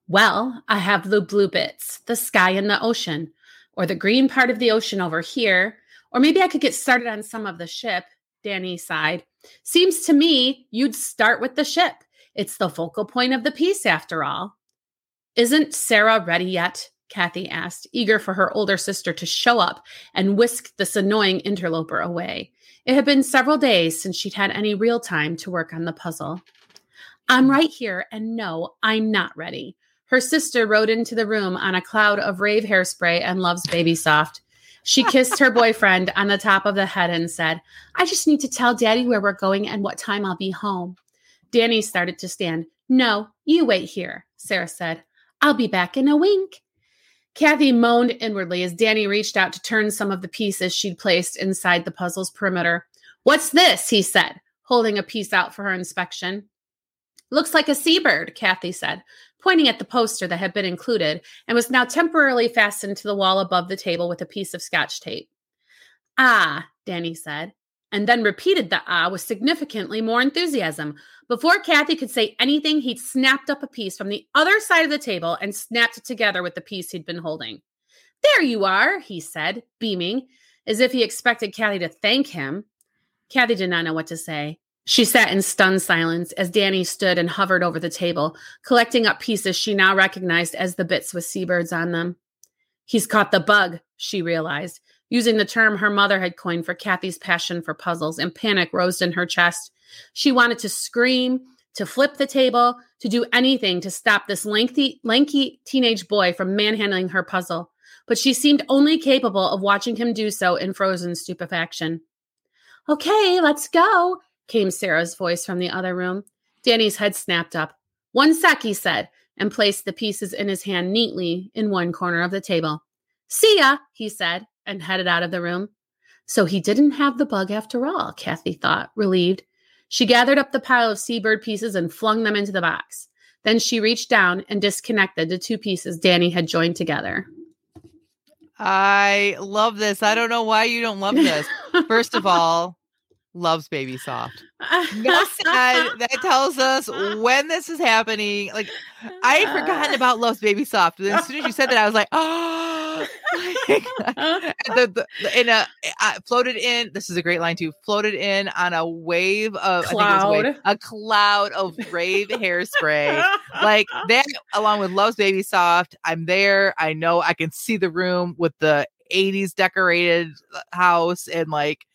Well, I have the blue bits, the sky and the ocean, or the green part of the ocean over here, or maybe I could get started on some of the ship. Danny sighed. Seems to me you'd start with the ship. It's the focal point of the piece, after all. Isn't Sarah ready yet? Kathy asked, eager for her older sister to show up and whisk this annoying interloper away. It had been several days since she'd had any real time to work on the puzzle. I'm mm-hmm. right here, and no, I'm not ready. Her sister rode into the room on a cloud of rave hairspray and Love's Baby Soft. She kissed her boyfriend on the top of the head and said, I just need to tell daddy where we're going and what time I'll be home. Danny started to stand. No, you wait here, Sarah said. I'll be back in a wink. Kathy moaned inwardly as Danny reached out to turn some of the pieces she'd placed inside the puzzle's perimeter. What's this? he said, holding a piece out for her inspection. Looks like a seabird, Kathy said, pointing at the poster that had been included and was now temporarily fastened to the wall above the table with a piece of scotch tape. Ah, Danny said, and then repeated the ah with significantly more enthusiasm. Before Kathy could say anything, he'd snapped up a piece from the other side of the table and snapped it together with the piece he'd been holding. There you are, he said, beaming, as if he expected Kathy to thank him. Kathy did not know what to say. She sat in stunned silence as Danny stood and hovered over the table, collecting up pieces she now recognized as the bits with seabirds on them. He's caught the bug, she realized, using the term her mother had coined for Kathy's passion for puzzles, and panic rose in her chest. She wanted to scream, to flip the table, to do anything to stop this lengthy, lanky teenage boy from manhandling her puzzle, but she seemed only capable of watching him do so in frozen stupefaction. Okay, let's go, came Sarah's voice from the other room. Danny's head snapped up. One sec, he said, and placed the pieces in his hand neatly in one corner of the table. See ya, he said, and headed out of the room. So he didn't have the bug after all, Kathy thought, relieved. She gathered up the pile of seabird pieces and flung them into the box. Then she reached down and disconnected the two pieces Danny had joined together. I love this. I don't know why you don't love this. First of all, loves baby soft. No said that tells us when this is happening. Like I had forgotten about loves baby soft. And as soon as you said that, I was like, oh, the, the, in a eh, I floated in. This is a great line too. Floated in on a wave of cloud, wave, a cloud of rave hairspray. Like that, along with loves baby soft. I'm there. I know I can see the room with the 80s decorated uh, house and like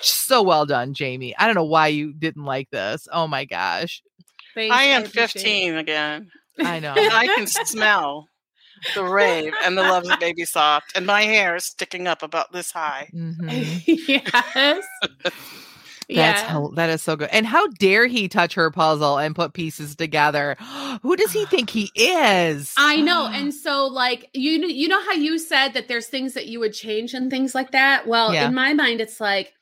so well done, Jamie. I don't know why you didn't like this. Oh my gosh. Thanks, I am 15 again. I know. and I can smell the rave and the loves of baby soft, and my hair is sticking up about this high. Mm-hmm. yes. That's yeah. how, that is so good. And how dare he touch her puzzle and put pieces together? Who does he think he is? I know. And so like you you know how you said that there's things that you would change and things like that? Well, yeah. in my mind it's like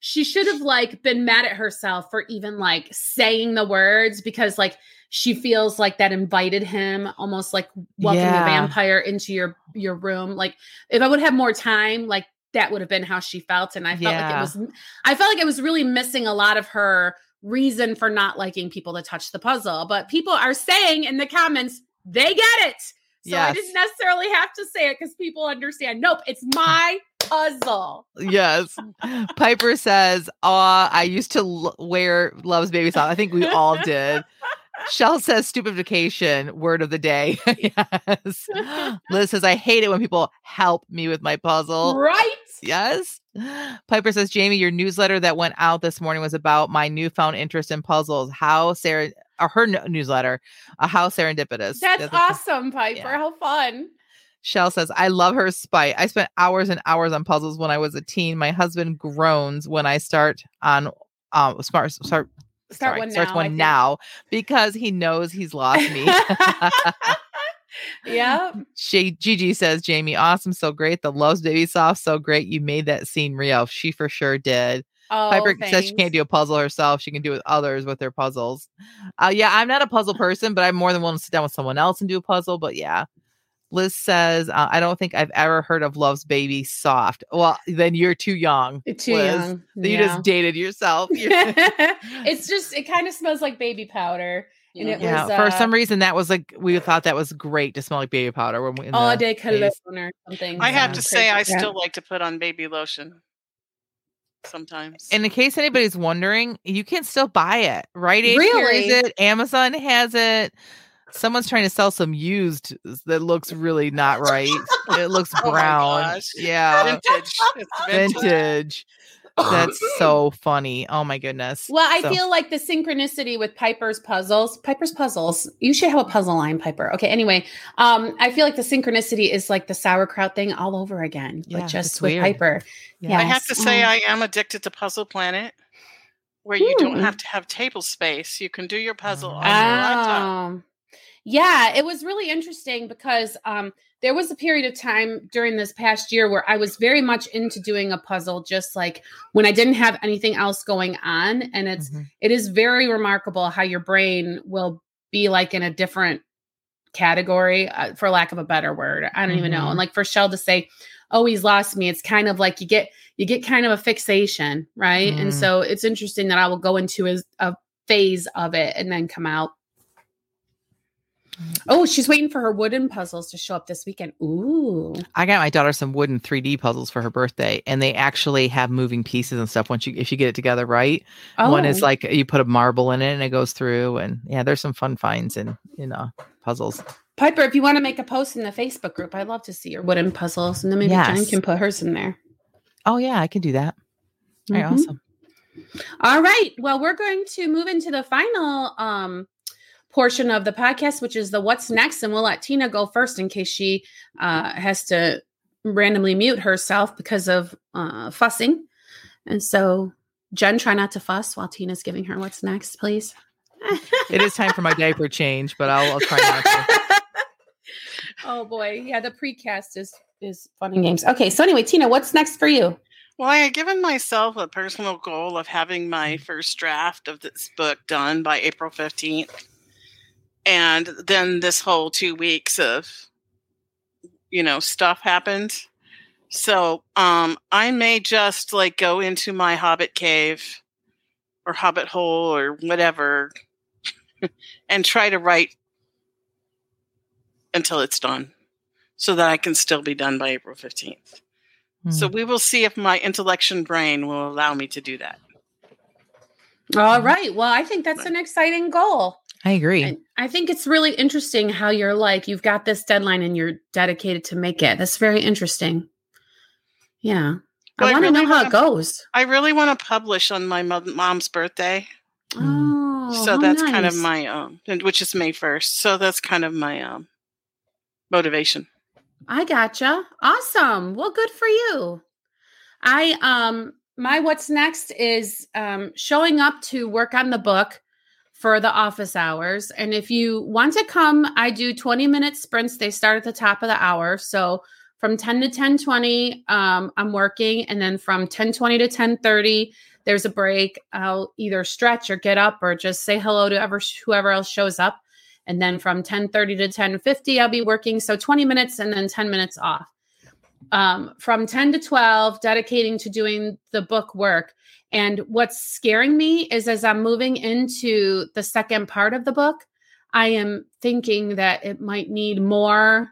she should have like been mad at herself for even like saying the words because like she feels like that invited him almost like welcome yeah. the vampire into your your room like if i would have more time like that would have been how she felt and i felt yeah. like it was i felt like it was really missing a lot of her reason for not liking people to touch the puzzle but people are saying in the comments they get it so yes. I didn't necessarily have to say it because people understand. Nope, it's my puzzle. yes. Piper says, "Ah, I used to l- wear Love's Baby Soft. I think we all did." Shell says stupefaction, word of the day. yes. Liz says, I hate it when people help me with my puzzle. Right. Yes. Piper says, Jamie, your newsletter that went out this morning was about my newfound interest in puzzles. How Sarah, or her n- newsletter, uh, how serendipitous. That's awesome, Piper. Yeah. How fun. Shell says, I love her spite. I spent hours and hours on puzzles when I was a teen. My husband groans when I start on um smart start Start Sorry, one starts now, one now because he knows he's lost me. yeah. She Gigi says, Jamie, awesome, so great. The loves baby soft, so great. You made that scene real. She for sure did. Oh, Piper thanks. says she can't do a puzzle herself. She can do it with others with their puzzles. Uh, yeah, I'm not a puzzle person, but I'm more than willing to sit down with someone else and do a puzzle. But yeah, Liz says, uh, I don't think I've ever heard of Love's Baby Soft. Well, then you're too young. Too Liz. young. You Yeah. just dated yourself. it's just it kind of smells like baby powder. And it yeah, was for uh, some reason that was like we thought that was great to smell like baby powder when we in all the day cologne days. or something. I have um, to say, I crazy. still like to put on baby lotion sometimes. And in case anybody's wondering, you can still buy it. Rite Aid Really? carries it. Amazon has it. Someone's trying to sell some used that looks really not right. It looks Oh my brown. gosh. yeah. vintage. It's vintage. Vintage. That's so funny. Oh my goodness. Well, I So- feel like the synchronicity with Piper's puzzles, Piper's puzzles. You should have a puzzle line, Piper. Okay. Anyway, um, I feel like the synchronicity is like the sauerkraut thing all over again, Yeah, but just with weird. Piper. Yeah. Yeah. I have to say, um, I am addicted to Puzzle Planet, where you don't Hmm. have to have table space. You can do your puzzle on your laptop. Um, yeah, it was really interesting because um, there was a period of time during this past year where I was very much into doing a puzzle, just like when I didn't have anything else going on. And it's Mhm. it is very remarkable how your brain will be like in a different category, uh, for lack of a better word. I don't even know. And like for Shell to say, "Oh, he's lost me," it's kind of like you get you get kind of a fixation, right? And Mm. so it's interesting that I will go into a, a phase of it and then come out. Oh, she's waiting for her wooden puzzles to show up this weekend. Ooh. I got my daughter some wooden 3D puzzles for her birthday, and they actually have moving pieces and stuff. Once you, if you get it together right, Oh, one is like you put a marble in it and it goes through, and yeah, there's some fun finds in in uh, puzzles. Piper, if you want to make a post in the Facebook group, I'd love to see your wooden puzzles. And then maybe Jen can put hers in there. Oh yeah, I can do that. All right, Mhm. awesome. All right. Well, we're going to move into the final um, portion of the podcast, which is the what's next. And we'll let Tina go first in case she uh, has to randomly mute herself because of uh, fussing. And so, Jen, try not to fuss while Tina's giving her what's next, please. It is time for my diaper change, but I'll, I'll try not to. oh boy, yeah, the precast is is fun and games. Okay, so anyway, Tina, what's next for you? Well, I had given myself a personal goal of having my Mm. first draft of this book done by April 15th. And then this whole two weeks of, you know, stuff happened. So um, I may just like go into my hobbit cave or hobbit hole or whatever and try to write until it's done so that I can still be done by April 15th. So Hmm. we will see if my intellection brain will allow me to do that. All right. Well, I think that's an exciting goal. I agree. And I think it's really interesting how you're like, you've got this deadline and you're dedicated to make it. That's very interesting. Yeah. Well, I I want to really know how wanna- it goes. I really want to publish on my mo- mom's birthday. Oh, so how that's kind of my um which is May 1st. So that's kind of my um motivation. I gotcha. Awesome. Well, good for you. I um my what's next is um showing up to work on the book for the office hours. And if you want to come, I do 20 minute sprints. They start at the top of the hour. So from 10 to 10 20, um, I'm working. And then from 10 20 to 10 30, there's a break. I'll either stretch or get up or just say hello to ever, whoever else shows up. And then from 10:30 to 10:50 I'll be working so 20 minutes and then 10 minutes off. Um, from 10 to 12 dedicating to doing the book work. And what's scaring me is as I'm moving into the second part of the book, I am thinking that it might need more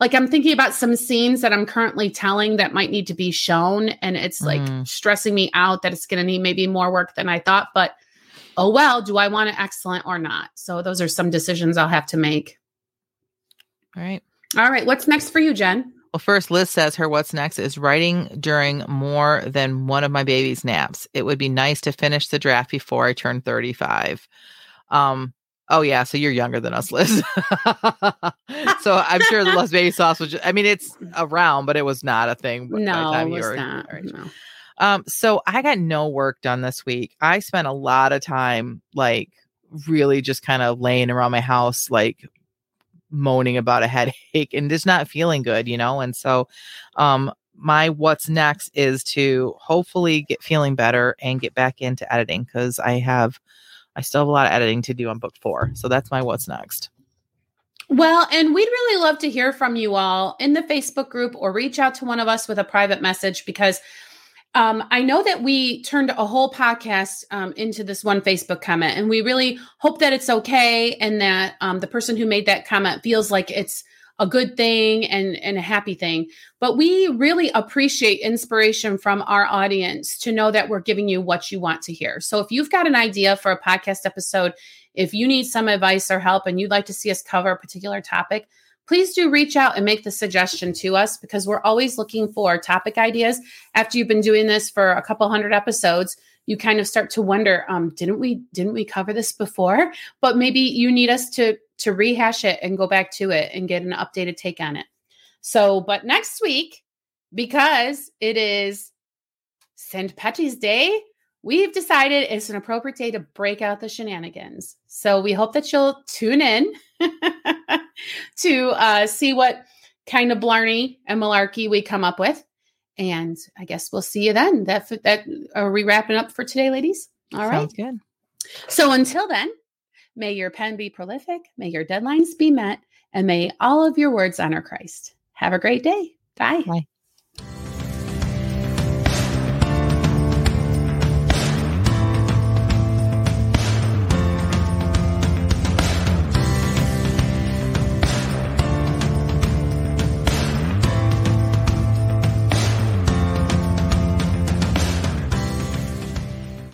like I'm thinking about some scenes that I'm currently telling that might need to be shown and it's like Mm. stressing me out that it's going to need maybe more work than I thought, but oh well, do I want it excellent or not? So those are some decisions I'll have to make. All right. All right, what's next for you, Jen? Well, first, Liz says her what's next is writing during more than one of my baby's naps. It would be nice to finish the draft before I turn 35. Um, oh yeah, so you're younger than us, Liz. so I'm sure the Love's Baby Soft was just, I mean, it's around, but it was not a thing. by the No, time it was not. No. Um, so I got no work done this week. I spent a lot of time like really just kind of laying around my house, like moaning about a headache and just not feeling good, you know? And so um my what's next is to hopefully get feeling better and get back into editing because I have I still have a lot of editing to do on book four. So that's my what's next. Well, and we'd really love to hear from you all in the Facebook group or reach out to one of us with a private message because um, I know that we turned a whole podcast um, into this one Facebook comment, and we really hope that it's okay and that um, the person who made that comment feels like it's a good thing and, and a happy thing. But we really appreciate inspiration from our audience to know that we're giving you what you want to hear. So if you've got an idea for a podcast episode, if you need some advice or help and you'd like to see us cover a particular topic, please do reach out and make the suggestion to us because we're always looking for topic ideas. After you've been doing this for a couple hundred episodes, you kind of start to wonder, um, didn't we didn't we cover this before? But maybe you need us to to rehash it and go back to it and get an updated take on it. So, but next week, because it is St. Patty's Day, we've decided it's an appropriate day to break out the shenanigans. So we hope that you'll tune in to uh, see what kind of blarney and malarkey we come up with. And I guess we'll see you then. That that are we wrapping up for today, ladies? All right. Sounds good. So until then, may your pen be prolific, may your deadlines be met, and may all of your words honor Christ. Have a great day. Bye. Bye.